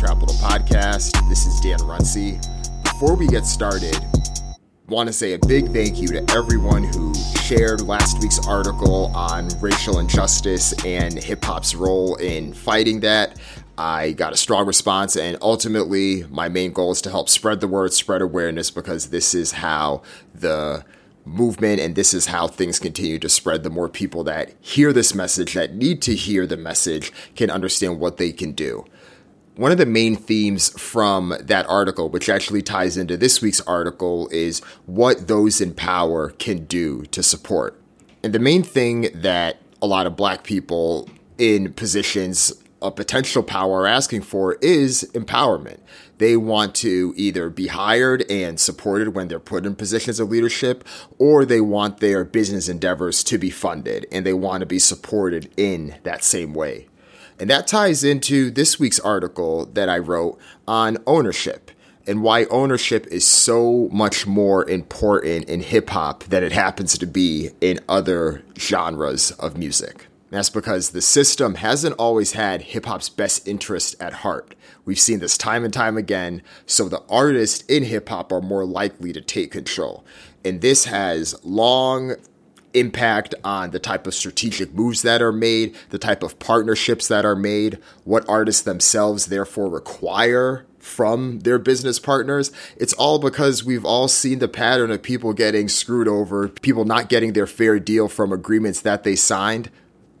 Trapital Podcast. This is Dan Runcie. Before we get started, want to say a big thank you to everyone who shared last week's article on racial injustice and hip hop's role in fighting that. I got a strong response, and ultimately, my main goal is to help spread the word, spread awareness, because this is how the movement and this is how things continue to spread. The more people that hear this message, that need to hear the message, can understand what they can do. One of the main themes from that article, which actually ties into this week's article, is what those in power can do to support. And the main thing that a lot of black people in positions of potential power are asking for is empowerment. They want to either be hired and supported when they're put in positions of leadership, or they want their business endeavors to be funded and they want to be supported in that same way. And that ties into this week's article that I wrote on ownership and why ownership is so much more important in hip hop than it happens to be in other genres of music. That's because the system hasn't always had hip hop's best interest at heart. We've seen this time and time again, so the artists in hip hop are more likely to take control. And this has long impact on the type of strategic moves that are made, the type of partnerships that are made, what artists themselves therefore require from their business partners. It's all because we've all seen the pattern of people getting screwed over, people not getting their fair deal from agreements that they signed.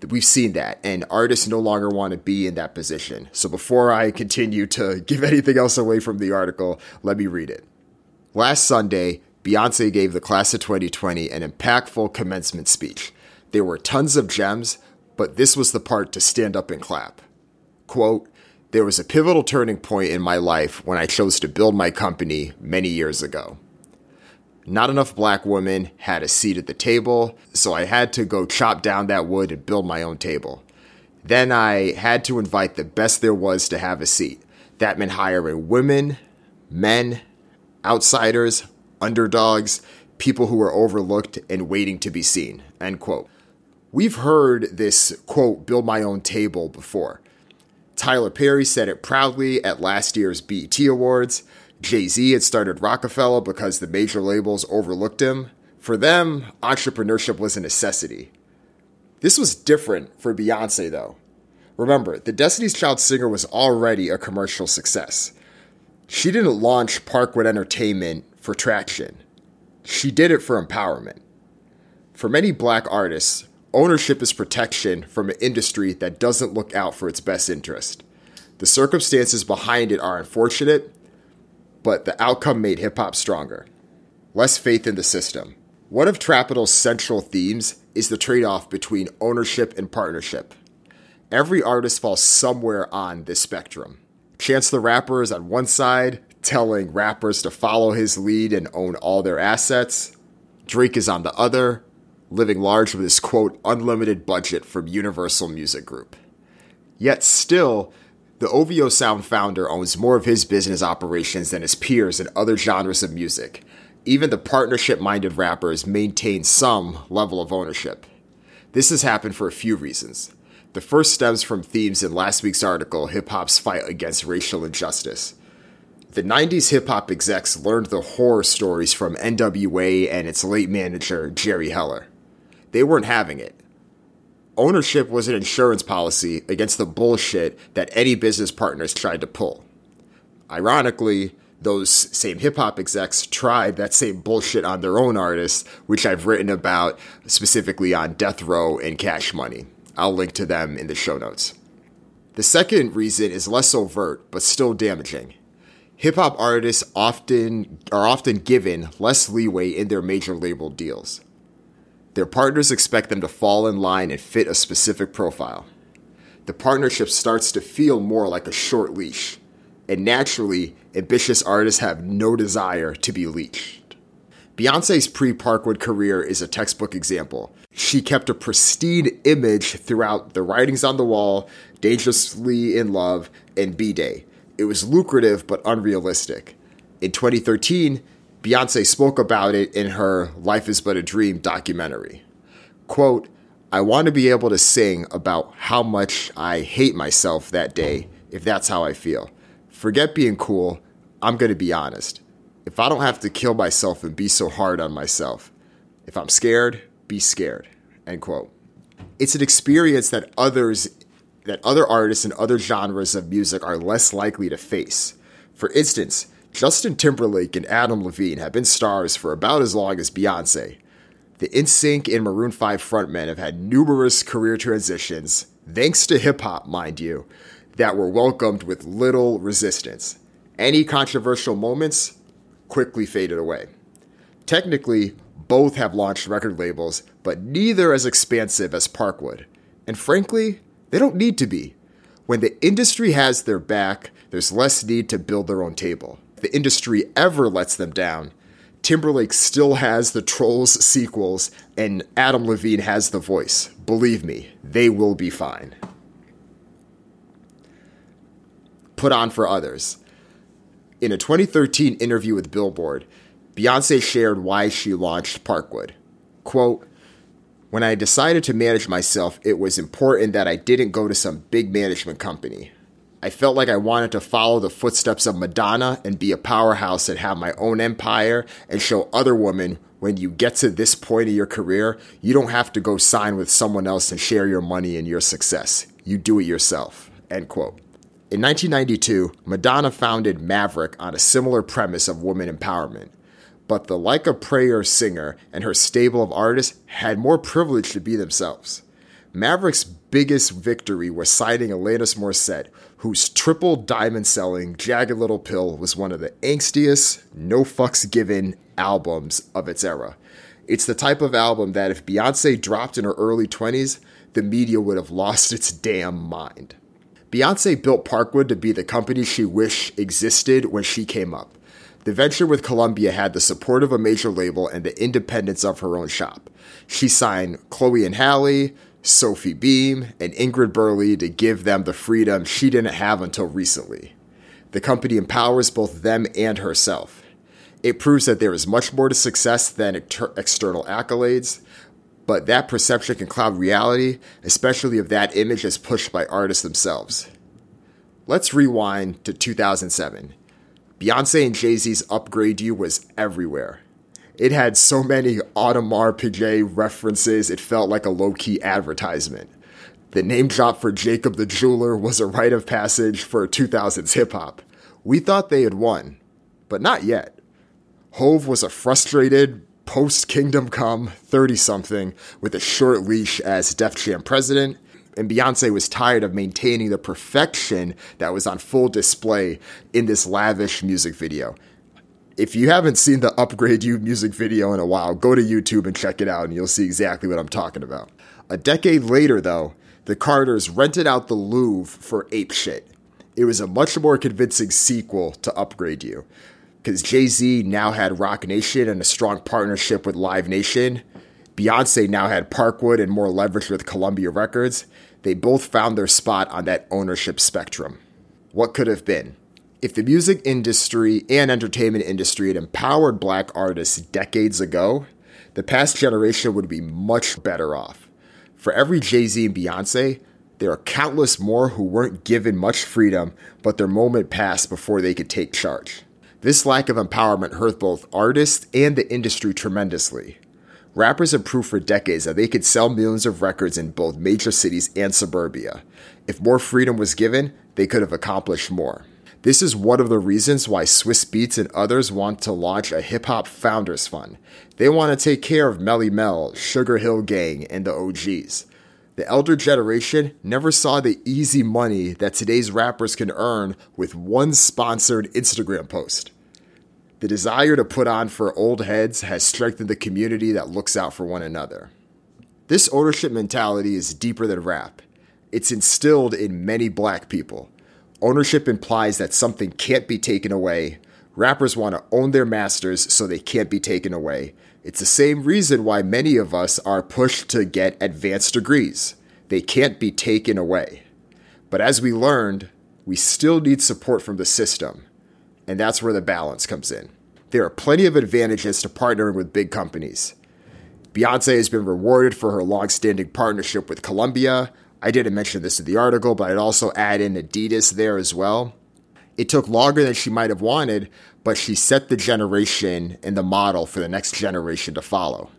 We've seen that and artists no longer want to be in that position. So before i continue to give anything else away from the article let me read it. Last sunday beyonce gave the class of 2020 an impactful commencement speech there were tons of gems but this was the part to stand up and clap quote there was a pivotal turning point in my life when i chose to build my company many years ago not enough black women had a seat at the table, so I had to go chop down that wood and build my own table. Then I had to invite the best there was to have a seat. That meant hiring women, men, outsiders, underdogs, people who are overlooked and waiting to be seen. End quote. We've heard this quote, build my own table before. Tyler Perry said it proudly at last year's BET Awards. Jay Z had started Roc-A-Fella because the major labels overlooked him. For them, entrepreneurship was a necessity. This was different for Beyonce, though. Remember, the Destiny's Child singer was already a commercial success. She didn't launch Parkwood Entertainment for traction, she did it for empowerment. For many black artists, ownership is protection from an industry that doesn't look out for its best interest. The circumstances behind it are unfortunate, but the outcome made hip hop stronger. Less faith in the system. One of Trapital's central themes is the trade off between ownership and partnership. Every artist falls somewhere on this spectrum. Chance the Rapper is on one side, telling rappers to follow his lead and own all their assets. Drake is on the other, living large with his quote, unlimited budget from Universal Music Group. Yet still, the OVO Sound founder owns more of his business operations than his peers in other genres of music. Even the partnership minded rappers maintain some level of ownership. This has happened for a few reasons. The first stems from themes in last week's article, Hip Hop's Fight Against Racial Injustice. The 90s hip hop execs learned the horror stories from NWA and its late manager, Jerry Heller. They weren't having it ownership was an insurance policy against the bullshit that any business partners tried to pull. Ironically, those same hip hop execs tried that same bullshit on their own artists, which I've written about specifically on Death Row and Cash Money. I'll link to them in the show notes. The second reason is less overt but still damaging. Hip hop artists often are often given less leeway in their major label deals. Their partners expect them to fall in line and fit a specific profile. The partnership starts to feel more like a short leash, and naturally, ambitious artists have no desire to be leashed. Beyonce's pre Parkwood career is a textbook example. She kept a pristine image throughout The Writing's on the Wall, Dangerously in Love, and B'Day. It was lucrative but unrealistic. In 2013, Beyonce spoke about it in her Life is But a Dream documentary. Quote, I want to be able to sing about how much I hate myself that day, if that's how I feel. Forget being cool. I'm going to be honest. If I don't have to kill myself and be so hard on myself, if I'm scared, be scared. End quote. It's an experience that others that other artists and other genres of music are less likely to face. For instance, Justin Timberlake and Adam Levine have been stars for about as long as Beyonce. The NSYNC and Maroon 5 frontmen have had numerous career transitions, thanks to hip hop, mind you, that were welcomed with little resistance. Any controversial moments quickly faded away. Technically, both have launched record labels, but neither as expansive as Parkwood. And frankly, they don't need to be. When the industry has their back, there's less need to build their own table. If the industry ever lets them down, Timberlake still has the Trolls sequels, and Adam Levine has the voice. Believe me, they will be fine. Put on for others. In a 2013 interview with Billboard, Beyonce shared why she launched Parkwood. Quote, when I decided to manage myself, it was important that I didn't go to some big management company. I felt like I wanted to follow the footsteps of Madonna and be a powerhouse and have my own empire and show other women when you get to this point of your career, you don't have to go sign with someone else and share your money and your success. You do it yourself. End quote. In 1992, Madonna founded Maverick on a similar premise of women empowerment but the Like a Prayer singer and her stable of artists had more privilege to be themselves. Maverick's biggest victory was signing Alanis Morissette, whose triple diamond selling Jagged Little Pill was one of the angstiest, no fucks given albums of its era. It's the type of album that if Beyonce dropped in her early 20s, the media would have lost its damn mind. Beyonce built Parkwood to be the company she wished existed when she came up. The venture with Columbia had the support of a major label and the independence of her own shop. She signed Chloe and Halle, Sophie Beem, and Ingrid Burley to give them the freedom she didn't have until recently. The company empowers both them and herself. It proves that there is much more to success than exter- external accolades, but that perception can cloud reality, especially if that image is pushed by artists themselves. Let's rewind to 2007. Beyonce and Jay Z's Upgrade You was everywhere. It had so many Audemars Piguet references, it felt like a low key advertisement. The name drop for Jacob the Jeweler was a rite of passage for 2000s hip hop. We thought they had won, but not yet. Hove was a frustrated, post Kingdom Come 30 something with a short leash as Def Jam president and Beyonce was tired of maintaining the perfection that was on full display in this lavish music video. If you haven't seen the Upgrade You music video in a while, go to YouTube and check it out, and you'll see exactly what I'm talking about. A decade later, though, the Carters rented out the Louvre for Ape Shit. It was a much more convincing sequel to Upgrade You, because Jay Z now had Roc Nation and a strong partnership with Live Nation. Beyonce now had Parkwood and more leverage with Columbia Records. They both found their spot on that ownership spectrum. What could have been? If the music industry and entertainment industry had empowered black artists decades ago, the past generation would be much better off. For every Jay Z and Beyonce, there are countless more who weren't given much freedom, but their moment passed before they could take charge. This lack of empowerment hurt both artists and the industry tremendously. Rappers have proved for decades that they could sell millions of records in both major cities and suburbia. If more freedom was given, they could have accomplished more. This is one of the reasons why Swizz Beatz and others want to launch a hip hop founders fund. They want to take care of Melle Mel, Sugar Hill Gang, and the OGs. The elder generation never saw the easy money that today's rappers can earn with one sponsored Instagram post. The desire to put on for old heads has strengthened the community that looks out for one another. This ownership mentality is deeper than rap. It's instilled in many black people. Ownership implies that something can't be taken away. Rappers want to own their masters so they can't be taken away. It's the same reason why many of us are pushed to get advanced degrees. They can't be taken away. But as we learned, we still need support from the system and that's where the balance comes in. There are plenty of advantages to partnering with big companies. Beyonce has been rewarded for her long-standing partnership with Columbia. I didn't mention this in the article, but I'd also add in Adidas there as well. It took longer than she might have wanted, but she set the generation and the model for the next generation to follow.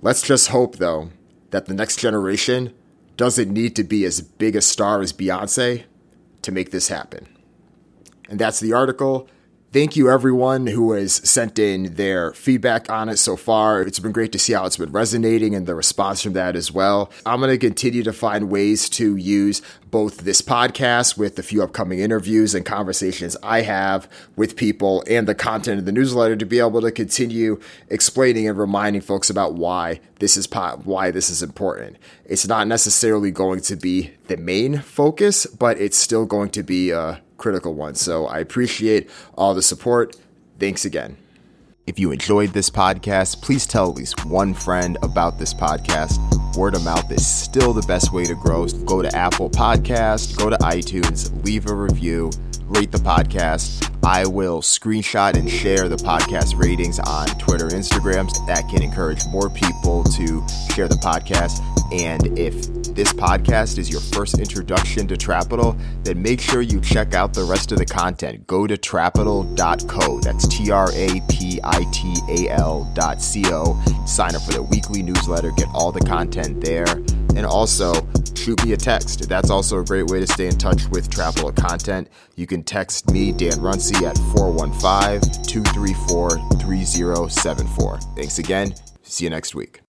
Let's just hope, though, that the next generation doesn't need to be as big a star as Beyonce to make this happen. And that's the article. Thank you, everyone who has sent in their feedback on it so far. It's been great to see how it's been resonating and the response from that as well. I'm going to continue to find ways to use both this podcast with the few upcoming interviews and conversations I have with people and the content of the newsletter to be able to continue explaining and reminding folks about why this is po- why this is important. It's not necessarily going to be the main focus, but it's still going to be a critical one. So I appreciate all the support. Thanks again. If you enjoyed this podcast, please tell at least one friend about this podcast. Word of mouth is still the best way to grow. Go to Apple Podcast, go to iTunes, leave a review, rate the podcast. I will screenshot and share the podcast ratings on Twitter and Instagram. That can encourage more people to share the podcast. And if this podcast is your first introduction to Trapital, then make sure you check out the rest of the content. Go to trapital.co. That's T R A P I T A L dot C O. Sign up for the weekly newsletter, get all the content there. And also, shoot me a text. That's also a great way to stay in touch with Trapital content. You can text me, Dan Runcie, at 415 234 3074. Thanks again. See you next week.